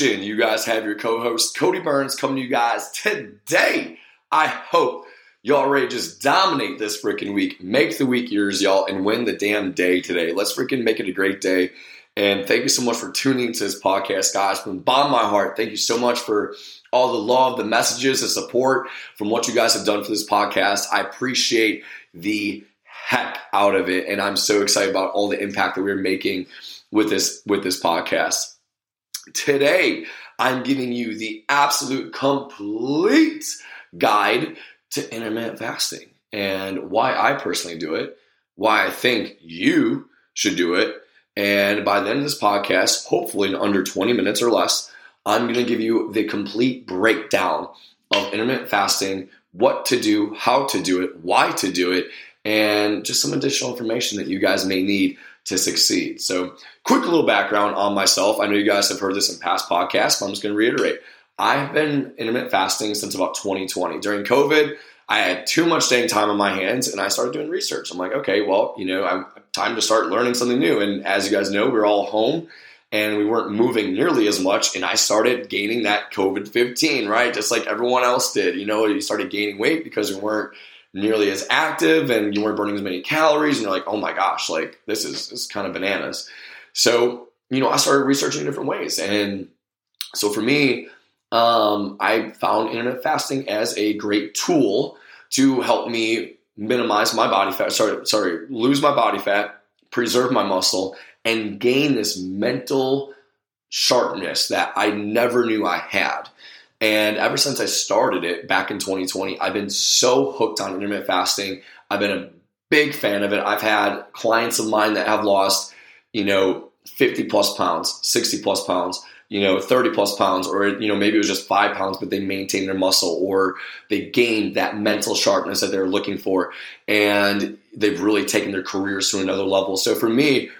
You guys have your co host, Cody Burns, coming to you guys today. I hope y'all ready just dominate this freaking week, make the week yours, y'all, and win the damn day today. Let's freaking make it a great day. And thank you so much for tuning to this podcast, guys. From the bottom of my heart, thank you so much for all the love, the messages, the support from what you guys have done for this podcast. I appreciate the heck out of it, and I'm so excited about all the impact that we're making with this with this podcast. Today, I'm giving you the absolute complete guide to intermittent fasting and why I personally do it, why I think you should do it. And by the end of this podcast, hopefully in under 20 minutes or less, I'm going to give you the complete breakdown of intermittent fasting, what to do, how to do it, why to do it, and just some additional information that you guys may need to succeed. So, quick little background on myself. I know you guys have heard this in past podcasts, but I'm just going to reiterate. I've been intermittent fasting since about 2020. During COVID, I had too much dang time on my hands and I started doing research. I'm like, okay, well, you know, I'm time to start learning something new. And as you guys know, we're all home and we weren't moving nearly as much. And I started gaining that COVID 15, right? Just like everyone else did. You know, you started gaining weight because we weren't nearly as active and you weren't burning as many calories. And you're like, oh my gosh, like this is, this is kind of bananas. So, you know, I started researching different ways. And so for me, um, I found intermittent fasting as a great tool to help me minimize my body fat, sorry, sorry, lose my body fat, preserve my muscle, and gain this mental sharpness that I never knew I had. And ever since I started it back in 2020, I've been so hooked on intermittent fasting. I've been a big fan of it. I've had clients of mine that have lost, you know, 50 plus pounds, 60 plus pounds, you know, 30 plus pounds, or, you know, maybe it was just five pounds, but they maintained their muscle or they gained that mental sharpness that they're looking for. And they've really taken their careers to another level. So for me,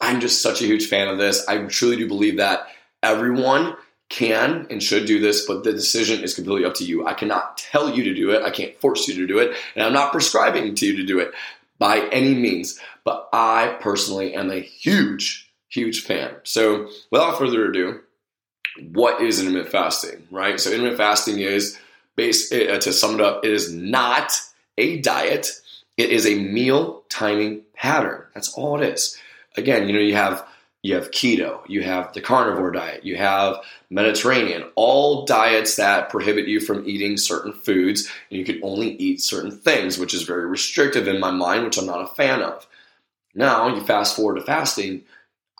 I'm just such a huge fan of this. I truly do believe that everyone can and should do this, but the decision is completely up to you. I cannot tell you to do it. I can't force you to do it. And I'm not prescribing to you to do it by any means. But I personally am a huge, huge fan. So without further ado, what is intermittent fasting, right? So intermittent fasting is, based, uh, to sum it up, it is not a diet. It is a meal timing pattern. That's all it is. Again, you know, you have you have keto, you have the carnivore diet, you have Mediterranean, all diets that prohibit you from eating certain foods, and you can only eat certain things, which is very restrictive in my mind, which I'm not a fan of. Now, you fast forward to fasting,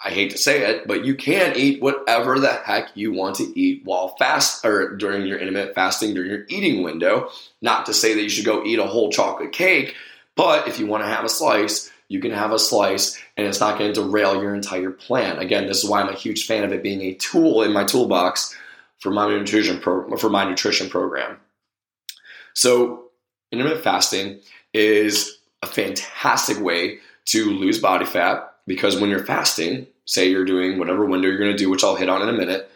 I hate to say it, but you can eat whatever the heck you want to eat while fast or during your intermittent fasting, during your eating window. Not to say that you should go eat a whole chocolate cake, but if you want to have a slice, you can have a slice and it's not going to derail your entire plan. Again, this is why I'm a huge fan of it being a tool in my toolbox for my nutrition pro- for my nutrition program. So, intermittent fasting is a fantastic way to lose body fat because when you're fasting, say you're doing whatever window you're going to do, which I'll hit on in a minute,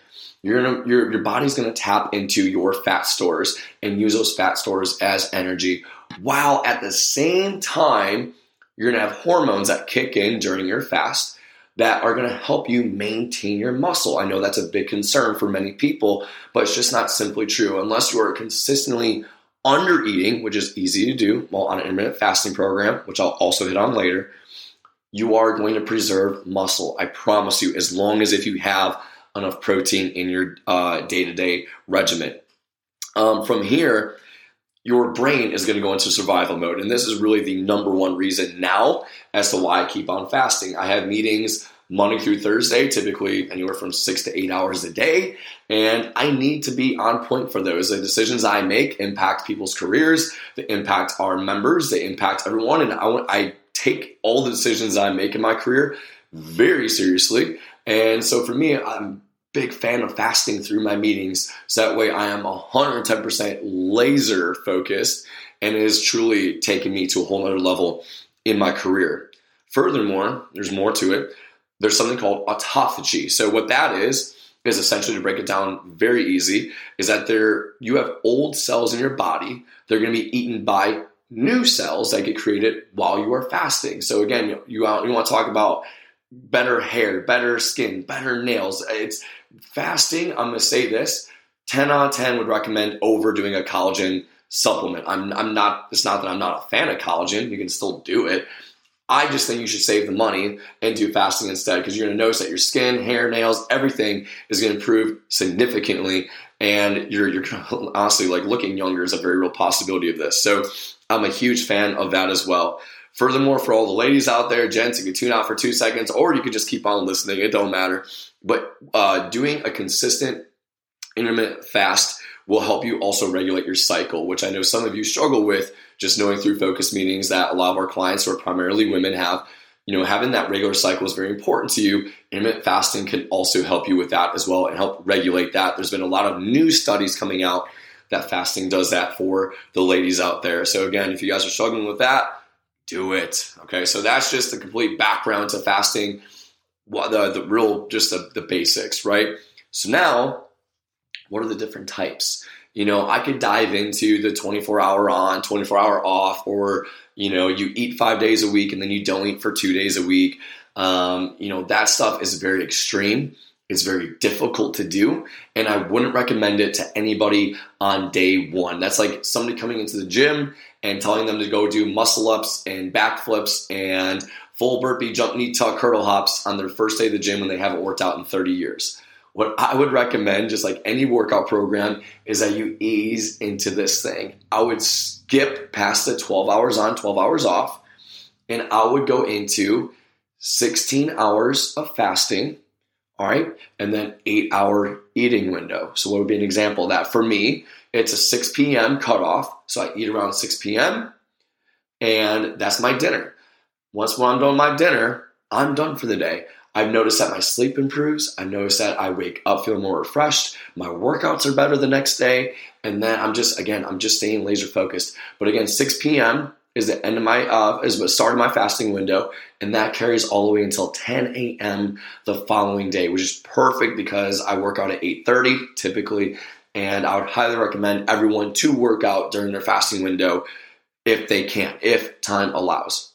gonna, your, your body's going to tap into your fat stores and use those fat stores as energy while at the same time you're going to have hormones that kick in during your fast that are going to help you maintain your muscle. I know that's a big concern for many people, but it's just not simply true. Unless you are consistently under eating, which is easy to do while on an intermittent fasting program, which I'll also hit on later, you are going to preserve muscle. I promise you, as long as if you have enough protein in your day to day regimen. Um, from here, your brain is going to go into survival mode. And this is really the number one reason now as to why I keep on fasting. I have meetings Monday through Thursday, typically anywhere from six to eight hours a day. And I need to be on point for those. The decisions I make impact people's careers, they impact our members, they impact everyone. And I, I take all the decisions I make in my career very seriously. And so for me, I'm big fan of fasting through my meetings. So that way I am 110% laser focused and it is truly taking me to a whole other level in my career. Furthermore, there's more to it. There's something called autophagy. So what that is, is essentially to break it down very easy, is that there you have old cells in your body. They're going to be eaten by new cells that get created while you are fasting. So again, you, you, you want to talk about better hair, better skin, better nails. It's fasting. I'm gonna say this: ten out of ten would recommend overdoing a collagen supplement. I'm I'm not. It's not that I'm not a fan of collagen. You can still do it. I just think you should save the money and do fasting instead because you're going to notice that your skin, hair, nails, everything is going to improve significantly, and you're you're honestly like looking younger is a very real possibility of this. So I'm a huge fan of that as well. Furthermore, for all the ladies out there, gents, you can tune out for two seconds, or you can just keep on listening. It don't matter. But uh, doing a consistent intermittent fast will help you also regulate your cycle, which I know some of you struggle with just knowing through focus meetings that a lot of our clients who are primarily women have. You know, having that regular cycle is very important to you. Intermittent fasting can also help you with that as well and help regulate that. There's been a lot of new studies coming out that fasting does that for the ladies out there. So again, if you guys are struggling with that, do it. Okay, so that's just the complete background to fasting. What the the real just the, the basics, right? So now, what are the different types? You know, I could dive into the 24 hour on, 24 hour off, or, you know, you eat five days a week and then you don't eat for two days a week. Um, you know, that stuff is very extreme. It's very difficult to do, and I wouldn't recommend it to anybody on day one. That's like somebody coming into the gym and telling them to go do muscle ups and backflips and full burpee, jump knee tuck, hurdle hops on their first day of the gym when they haven't worked out in 30 years. What I would recommend, just like any workout program, is that you ease into this thing. I would skip past the 12 hours on, 12 hours off, and I would go into 16 hours of fasting, all right, and then eight hour eating window. So, what would be an example of that? For me, it's a 6 p.m. cutoff. So, I eat around 6 p.m., and that's my dinner. Once when I'm done my dinner, I'm done for the day. I've noticed that my sleep improves. I've noticed that I wake up feeling more refreshed. My workouts are better the next day. And then I'm just, again, I'm just staying laser focused. But again, 6 p.m. is the end of my, uh, is start of my fasting window. And that carries all the way until 10 a.m. the following day, which is perfect because I work out at 8.30 typically. And I would highly recommend everyone to work out during their fasting window if they can, if time allows.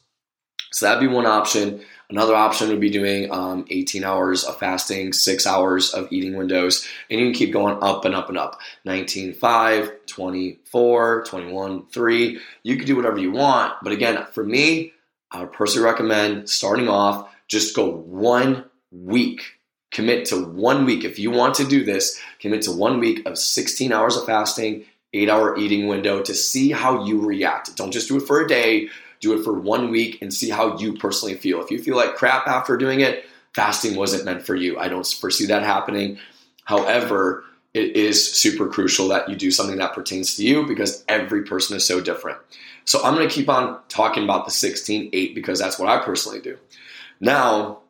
So that'd be one option. Another option would be doing um, 18 hours of fasting, six hours of eating windows, and you can keep going up and up and up. 19, 5, 24, 21, 3. You can do whatever you want. But again, for me, I would personally recommend starting off, just go one week. Commit to one week. If you want to do this, commit to one week of 16 hours of fasting, eight hour eating window to see how you react. Don't just do it for a day do it for one week and see how you personally feel. If you feel like crap after doing it, fasting wasn't meant for you. I don't foresee that happening. However, it is super crucial that you do something that pertains to you because every person is so different. So I'm going to keep on talking about the 16 8 because that's what I personally do. Now,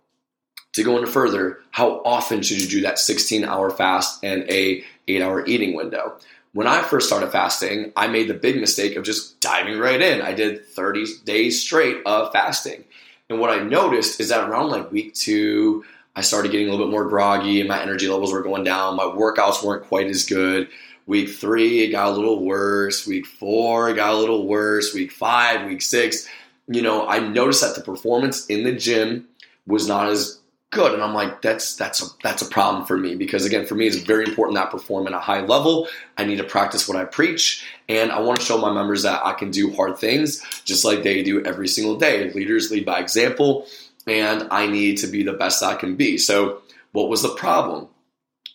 to go into further, how often should you do that 16 hour fast and a 8 hour eating window? When I first started fasting, I made the big mistake of just diving right in. I did 30 days straight of fasting. And what I noticed is that around like week two, I started getting a little bit more groggy and my energy levels were going down. My workouts weren't quite as good. Week three, it got a little worse. Week four, it got a little worse. Week five, week six, you know, I noticed that the performance in the gym was not as good. And I'm like, that's that's a that's a problem for me because again, for me, it's very important that I perform at a high level. I need to practice what I preach, and I want to show my members that I can do hard things just like they do every single day. Leaders lead by example, and I need to be the best I can be. So, what was the problem?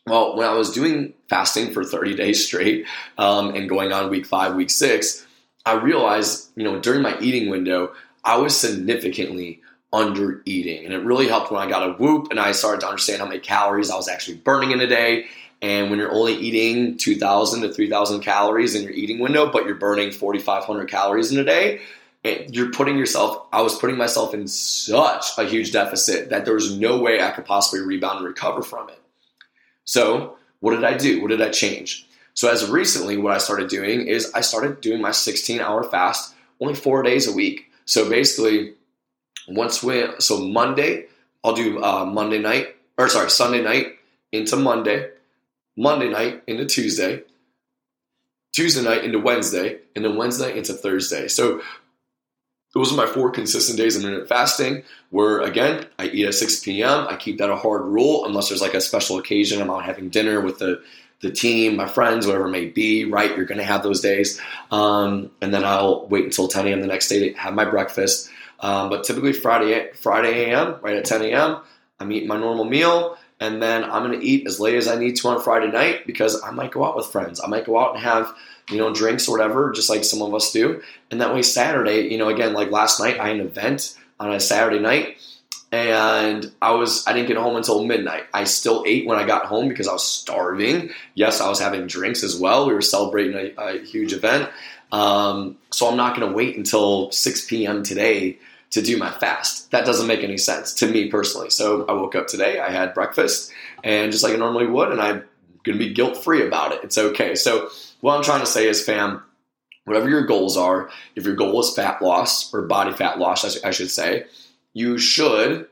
Well, when I was doing fasting for 30 days straight um, and going on week five, week six, I realized, you know, during my eating window, I was significantly under eating. And it really helped when I got a whoop and I started to understand how many calories I was actually burning in a day. And when you're only eating 2,000 to 3,000 calories in your eating window, but you're burning 4,500 calories in a day, you're putting yourself, I was putting myself in such a huge deficit that there was no way I could possibly rebound and recover from it. So, what did I do? What did I change? So, as recently, what I started doing is I started doing my 16 hour fast only four days a week. So, basically, once we so Monday, I'll do uh, Monday night or sorry Sunday night into Monday, Monday night into Tuesday, Tuesday night into Wednesday, and then Wednesday into Thursday. So those are my four consistent days of intermittent fasting. Where again i eat at 6 p.m i keep that a hard rule unless there's like a special occasion i'm out having dinner with the the team my friends whatever it may be right? You're going to have those days. Um, and then i'll wait until 10 a.m the next day to have my breakfast um, but typically friday friday a.m right at 10 a.m i'm eating my normal meal and then i'm going to eat as late as i need to on friday night because i might go out with friends i might go out and have you know, drinks or whatever, just like some of us do. And that way, Saturday, you know, again, like last night, I had an event on a Saturday night, and I was I didn't get home until midnight. I still ate when I got home because I was starving. Yes, I was having drinks as well. We were celebrating a, a huge event, um, so I'm not going to wait until 6 p.m. today to do my fast. That doesn't make any sense to me personally. So I woke up today, I had breakfast, and just like I normally would, and I'm to be guilt free about it. It's okay. So what I'm trying to say is, fam, whatever your goals are, if your goal is fat loss or body fat loss, I should say, you should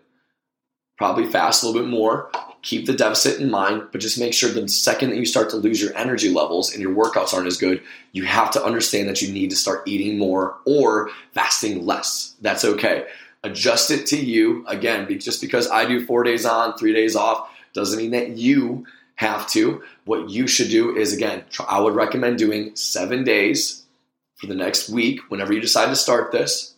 probably fast a little bit more. Keep the deficit in mind, but just make sure the second that you start to lose your energy levels and your workouts aren't as good, you have to understand that you need to start eating more or fasting less. That's okay. Adjust it to you. Again, just because I do four days on, three days off, doesn't mean that you have to. What you should do is, again, I would recommend doing seven days for the next week whenever you decide to start this,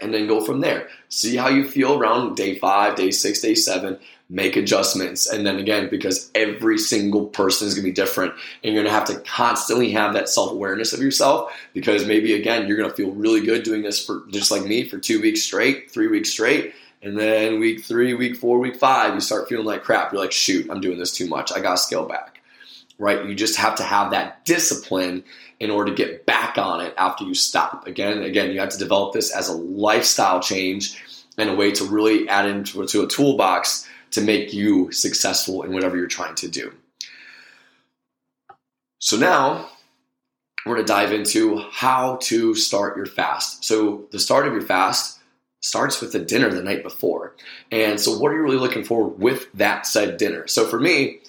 and then go from there. See how you feel around day five, day six, day seven. Make adjustments. And then again, because every single person is going to be different, and you're going to have to constantly have that self awareness of yourself because maybe, again, you're going to feel really good doing this for just like me for two weeks straight, three weeks straight and then week three, week four, week five, you start feeling like crap. You're like, shoot, I'm doing this too much. I got to scale back. Right? You just have to have that discipline in order to get back on it after you stop. Again, again, you have to develop this as a lifestyle change and a way to really add into to a toolbox to make you successful in whatever you're trying to do. So now we're going to dive into how to start your fast. So the start of your fast starts with the dinner the night before. And so, what are you really looking for with that said dinner? So, for me,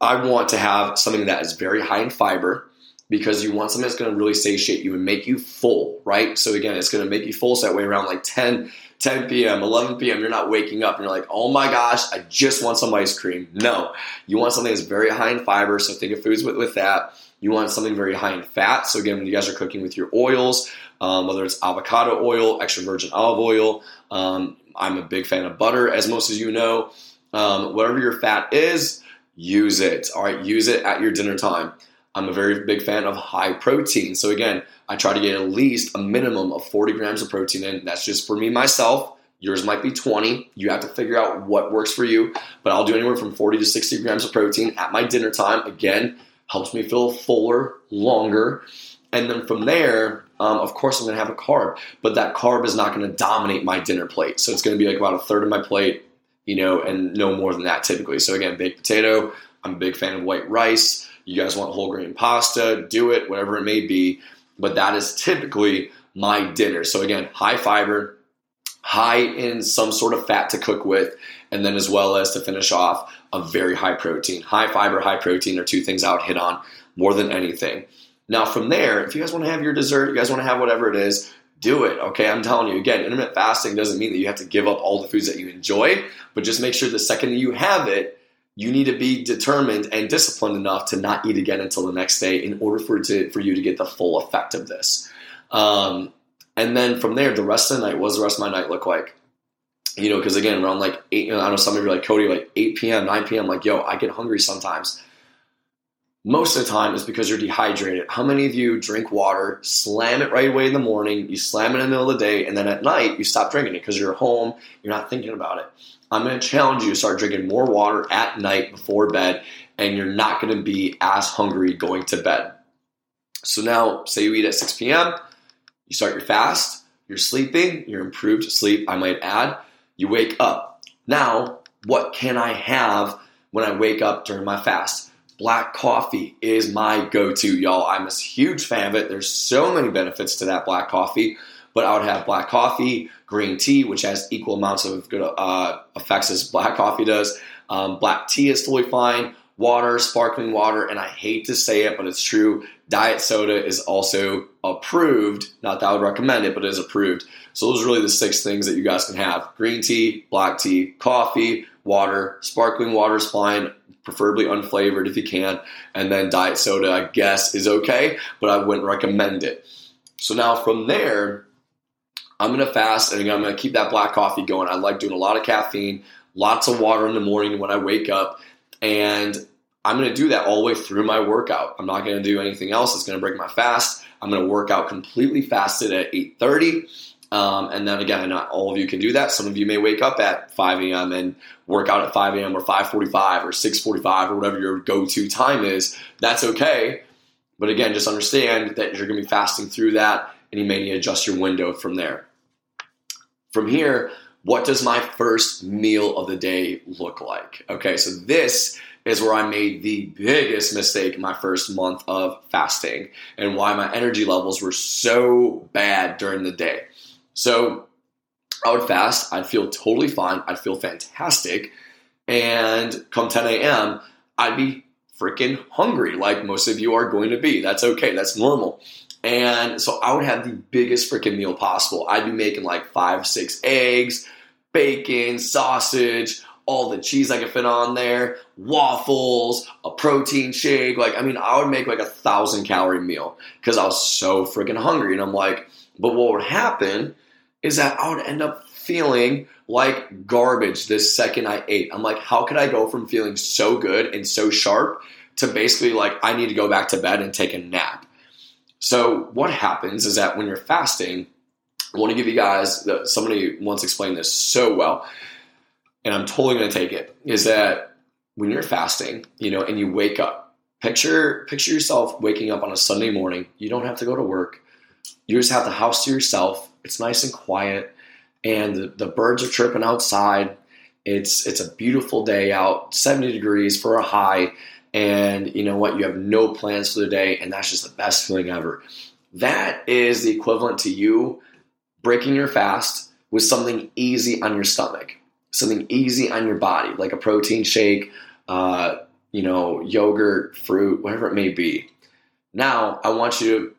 I want to have something that is very high in fiber because you want something that's going to really satiate you and make you full, right? So, again, it's going to make you full. So, that way, around like 10, 10 p.m., 11 p.m., you're not waking up and you're like, oh my gosh, I just want some ice cream. No, you want something that's very high in fiber. So, think of foods with, with that. You want something very high in fat. So, again, when you guys are cooking with your oils, um, whether it's avocado oil, extra virgin olive oil. Um, I'm a big fan of butter, as most of you know. Um, whatever your fat is, use it. All right, use it at your dinner time. I'm a very big fan of high protein. So again, I try to get at least a minimum of 40 grams of protein in. That's just for me myself. Yours might be 20. You have to figure out what works for you. But I'll do anywhere from 40 to 60 grams of protein at my dinner time. Again, helps me feel fuller, longer. And then from there, um, of course, I'm to have a carb, but that carb is not to dominate my dinner plate. So it's to be like about a third of my plate, you know, and no more than that typically. So again, baked potato. I'm a big fan of white rice. You guys want whole grain pasta, do it, whatever it may be. But that is typically my dinner. So again, high fiber, high in some sort of fat to cook with, and then as well as to finish off a very high protein. High fiber, high protein are two things I would hit on more than anything. Now, from there, if you guys want to have your dessert, you guys want to have whatever it is, do it. Okay, I'm telling you again, intermittent fasting doesn't mean that you have to give up all the foods that you enjoy, but just make sure the second you have it, you need to be determined and disciplined enough to not eat again until the next day in order for to, for you to get the full effect of this. Um, and then from there, the rest of the night, what does the rest of my night look like? You know, because again, around like eight, I know some of you are like Cody, like 8 p.m., 9 p.m. Like, yo, I get hungry sometimes most of the time is because you're dehydrated. How many of you drink water, slam it right away in the morning, you slam it in the middle of the day, and then at night you stop drinking it because you're home, you're not thinking about it? I'm going to challenge you to start drinking more water at night before bed, and you're not going to be as hungry going to bed. So now, say you eat at 6 p.m., you start your fast, you're sleeping, you're improved sleep, I might add, you wake up. Now, what can I have when I wake up during my fast? Black coffee is my go-to, y'all. I'm a huge fan of it. There's so many benefits to that black coffee, but I would have black coffee, green tea, which has equal amounts of good uh, effects as black coffee does. Um, black tea is totally fine. water, sparkling water, and I hate to say it, but it's true. Diet soda is also approved. Not that I would recommend it, but it is approved. So those are really the six things that you guys can have: green tea, black tea, coffee, water, sparkling water is fine, preferably unflavored if you can, and then diet soda. I guess is okay, but I wouldn't recommend it. So now from there, I'm gonna fast and I'm gonna keep that black coffee going. I like doing a lot of caffeine, lots of water in the morning when I wake up and I'm to do that all the way through my workout. I'm not to do anything else going to break my fast. I'm to work out completely fasted at 8:30. Um, and then again, not all of you can do that. Some of you may wake up at 5 a.m. and work out at 5 a.m. or 5:45 or 6:45 or whatever your go-to time is. That's okay. But again, just understand that you're going to be fasting through that, and you may need to adjust your window from there. From here, what does my first meal of the day look like? Okay, so this is where I made the biggest mistake my first month of fasting and why my energy levels were so bad during the day. So I would fast, I'd feel totally fine, I'd feel fantastic, and come 10 a.m., I'd be freaking hungry, like most of you are going to be. That's okay, that's normal. And so I would have the biggest freaking meal possible. I'd be making like five, six eggs, bacon, sausage, all the cheese I could fit on there, waffles, a protein shake. Like, I mean, I would make like a thousand calorie meal because I was so freaking hungry. And I'm like, but what would happen is that I would end up feeling like garbage this second I ate. I'm like, how could I go from feeling so good and so sharp to basically like, I need to go back to bed and take a nap? So, what happens is that when you're fasting, I want to give you guys, somebody once explained this so well, and I'm totally going to take it, is that when you're fasting, you know, and you wake up, picture, picture yourself waking up on a Sunday morning. You don't have to go to work. You just have the house to yourself. It's nice and quiet, and the, the birds are chirping outside. It's it's a beautiful day out, 70 degrees for a high, and you know what? You have no plans for the day, and that's just the best feeling ever. That is the equivalent to you breaking your fast with something easy on your stomach, something easy on your body, like a protein shake, uh, you know, yogurt, fruit, whatever it may be. Now, I want you to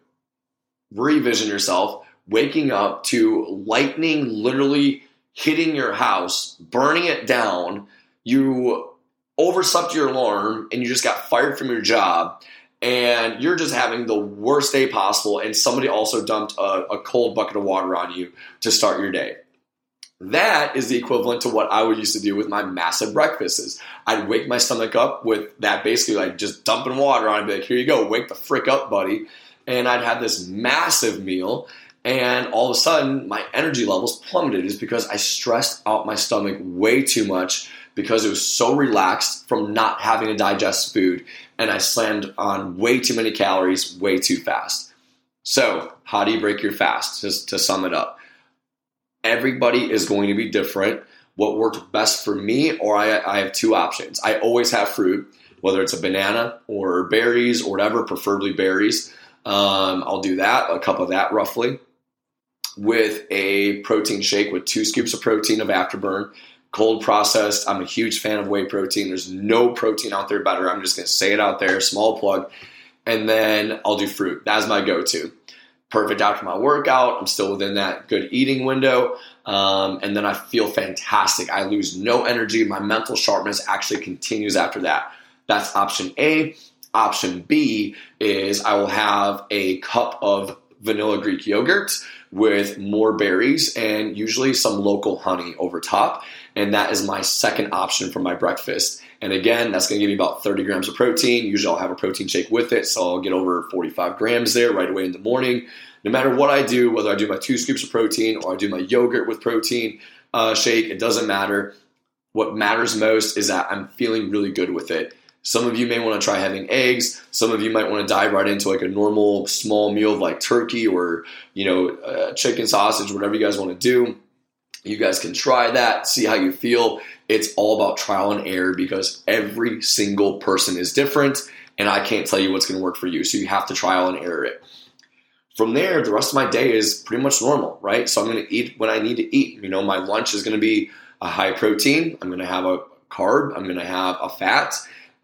revision yourself waking up to lightning literally hitting your house, burning it down. You overslept your alarm and you just got fired from your job and you're just having the worst day possible and somebody also dumped a, a cold bucket of water on you to start your day. That is the equivalent to what I would used to do with my massive breakfasts. I'd wake my stomach up with that basically like just dumping water on it, be like, here you go, wake the frick up, buddy. And I'd have this massive meal, and all of a sudden my energy levels plummeted. Is because I stressed out my stomach way too much because it was so relaxed from not having to digest food, and I slammed on way too many calories way too fast. So, how do you break your fast? Just to sum it up, everybody is going to be different. What worked best for me, or I, I have two options. I always have fruit, whether it's a banana or berries or whatever, preferably berries. Um, I'll do that, a cup of that roughly, with a protein shake with two scoops of protein of afterburn cold processed. I'm a huge fan of whey protein. There's no protein out there better. I'm just going to say it out there, small plug. And then I'll do fruit. That's my go to. Perfect after my workout. I'm still within that good eating window. Um, and then I feel fantastic. I lose no energy. My mental sharpness actually continues after that. That's option A. Option B is I will have a cup of vanilla Greek yogurt with more berries and usually some local honey over top. And that is my second option for my breakfast. And again, that's going to give me about 30 grams of protein. Usually I'll have a protein shake with it, so I'll get over 45 grams there right away in the morning. No matter what I do, whether I do my two scoops of protein or I do my yogurt with protein uh, shake, it doesn't matter. What matters most is that I'm feeling really good with it. Some of you may want to try having eggs. Some of you might want to dive right into like a normal small meal of like turkey or you know uh, chicken sausage, whatever you guys want to do. You guys can try that, see how you feel. It's all about trial and error because every single person is different, and I can't tell you what's going to work for you. So you have to trial and error it. From there, the rest of my day is pretty much normal, right? So I'm going to eat when I need to eat. You know, my lunch is going to be a high protein. I'm going to have a carb. I'm going to have a fat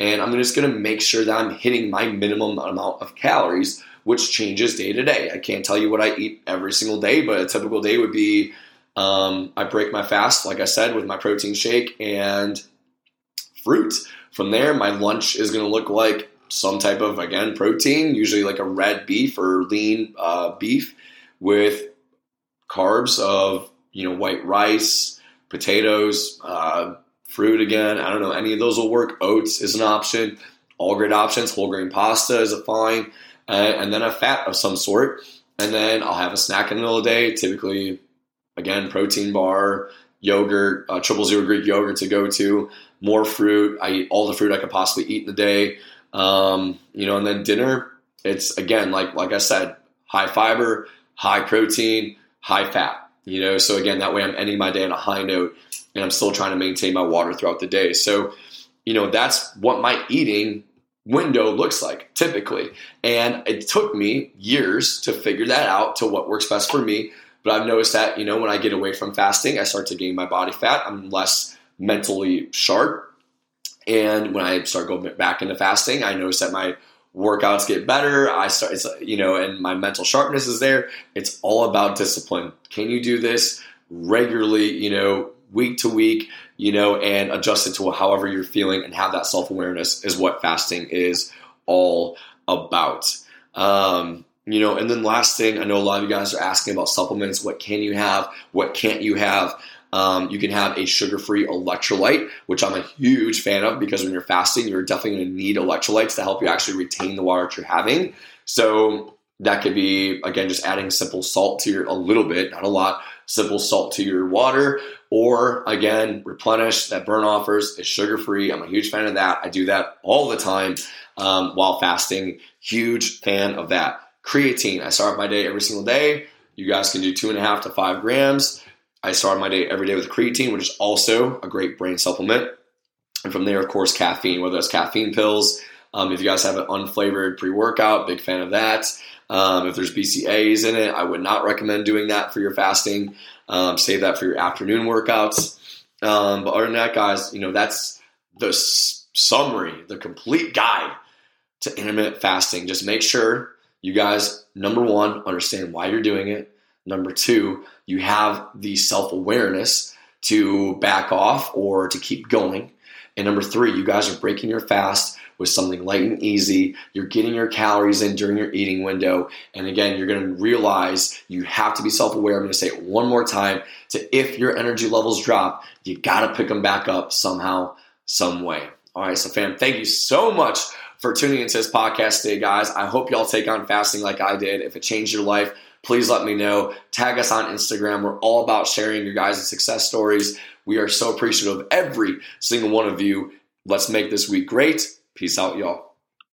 and I'm just going to make sure that I'm hitting my minimum amount of calories, which changes day to day. I can't tell you what I eat every single day, but a typical day would be um, I break my fast, like I said, with my protein shake and fruit. From there, my lunch is going to look like some type of, again, protein, usually like a red beef or lean uh, beef with carbs of, you know, white rice, potatoes, uh, fruit again. I don't know, any of those will work. Oats is an option. All great options. Whole grain pasta is a fine. Uh, and then a fat of some sort. And then I'll have a snack in the middle of the day, typically, again, protein bar, yogurt, uh, triple zero Greek yogurt to go to, more fruit. I eat all the fruit I could possibly eat in the day. Um, you know, and then dinner, it's again, like, like I said, high fiber, high protein, high fat. You know, so again, that way I'm ending my day on a high note and I'm still trying to maintain my water throughout the day. So, you know, that's what my eating window looks like typically. And it took me years to figure that out to what works best for me. But I've noticed that, you know, when I get away from fasting, I start to gain my body fat. I'm less mentally sharp. And when I start going back into fasting, I notice that my workouts get better. I start, you know, and my mental sharpness is there. It's all about discipline. Can you do this regularly, you know, week to week, you know, and adjust it to however you're feeling and have that self awareness is what fasting is all about. Um, you know, and then last thing, I know a lot of you guys are asking about supplements. What can you have? What can't you have? Um, you can have a sugar free electrolyte, which I'm a huge fan of because when you're fasting, you're definitely going to need electrolytes to help you actually retain the water that you're having. So that could be, again, just adding simple salt to your, a little bit, not a lot, simple salt to your water. Or again, replenish that burn offers is sugar free. I'm a huge fan of that. I do that all the time um, while fasting. Huge fan of that. Creatine. I start my day every single day. You guys can do two and a half to five grams. I start my day every day with creatine, which is also a great brain supplement. And from there, of course, caffeine, whether it's caffeine pills. Um, if you guys have an unflavored pre workout, big fan of that. Um, if there's BCAAs in it, I would not recommend doing that for your fasting. Um, save that for your afternoon workouts. Um, but other than that, guys, you know, that's the s- summary, the complete guide to intermittent fasting. Just make sure you guys, number one, understand why you're doing it. Number two, you have the self awareness to back off or to keep going. And number three, you guys are breaking your fast with something light and easy. You're getting your calories in during your eating window. And again, you're going to realize you have to be self aware. I'm going to say it one more time to if your energy levels drop, you got to pick them back up somehow, some way. All right, so fam, thank you so much for tuning into this podcast today, guys. I hope y'all take on fasting like I did. If it changed your life, please let me know. Tag us on Instagram. We're all about sharing your guys' success stories. We are so appreciative of every single one of you. Let's make this week great. Peace out, y'all.